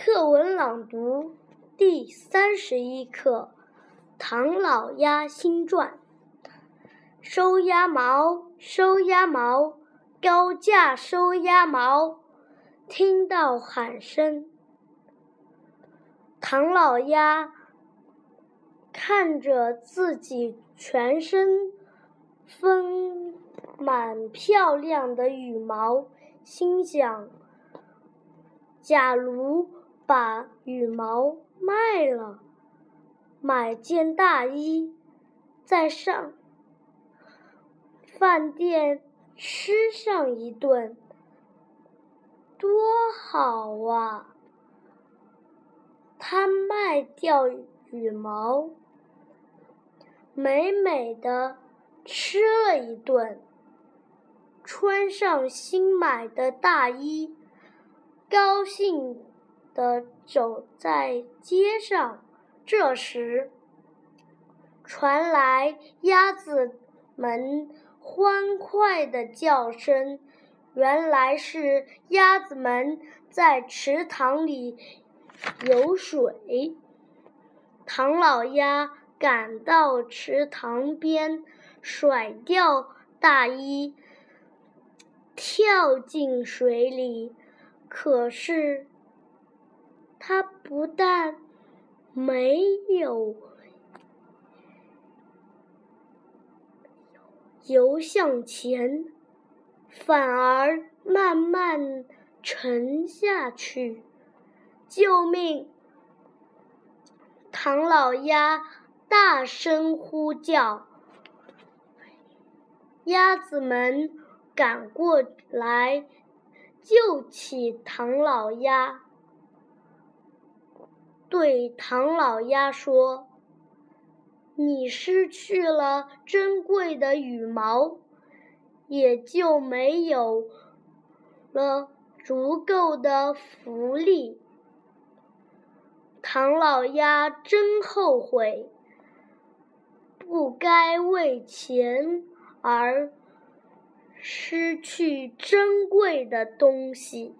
课文朗读第三十一课《唐老鸭新传》。收鸭毛，收鸭毛，高价收鸭毛。听到喊声，唐老鸭看着自己全身丰满漂亮的羽毛，心想：假如……把羽毛卖了，买件大衣，在上饭店吃上一顿，多好啊！他卖掉羽毛，美美的吃了一顿，穿上新买的大衣，高兴。的走在街上，这时传来鸭子们欢快的叫声。原来是鸭子们在池塘里游水。唐老鸭赶到池塘边，甩掉大衣，跳进水里。可是。他不但没有游向前，反而慢慢沉下去。救命！唐老鸭大声呼叫，鸭子们赶过来救起唐老鸭。对唐老鸭说：“你失去了珍贵的羽毛，也就没有了足够的福利。”唐老鸭真后悔，不该为钱而失去珍贵的东西。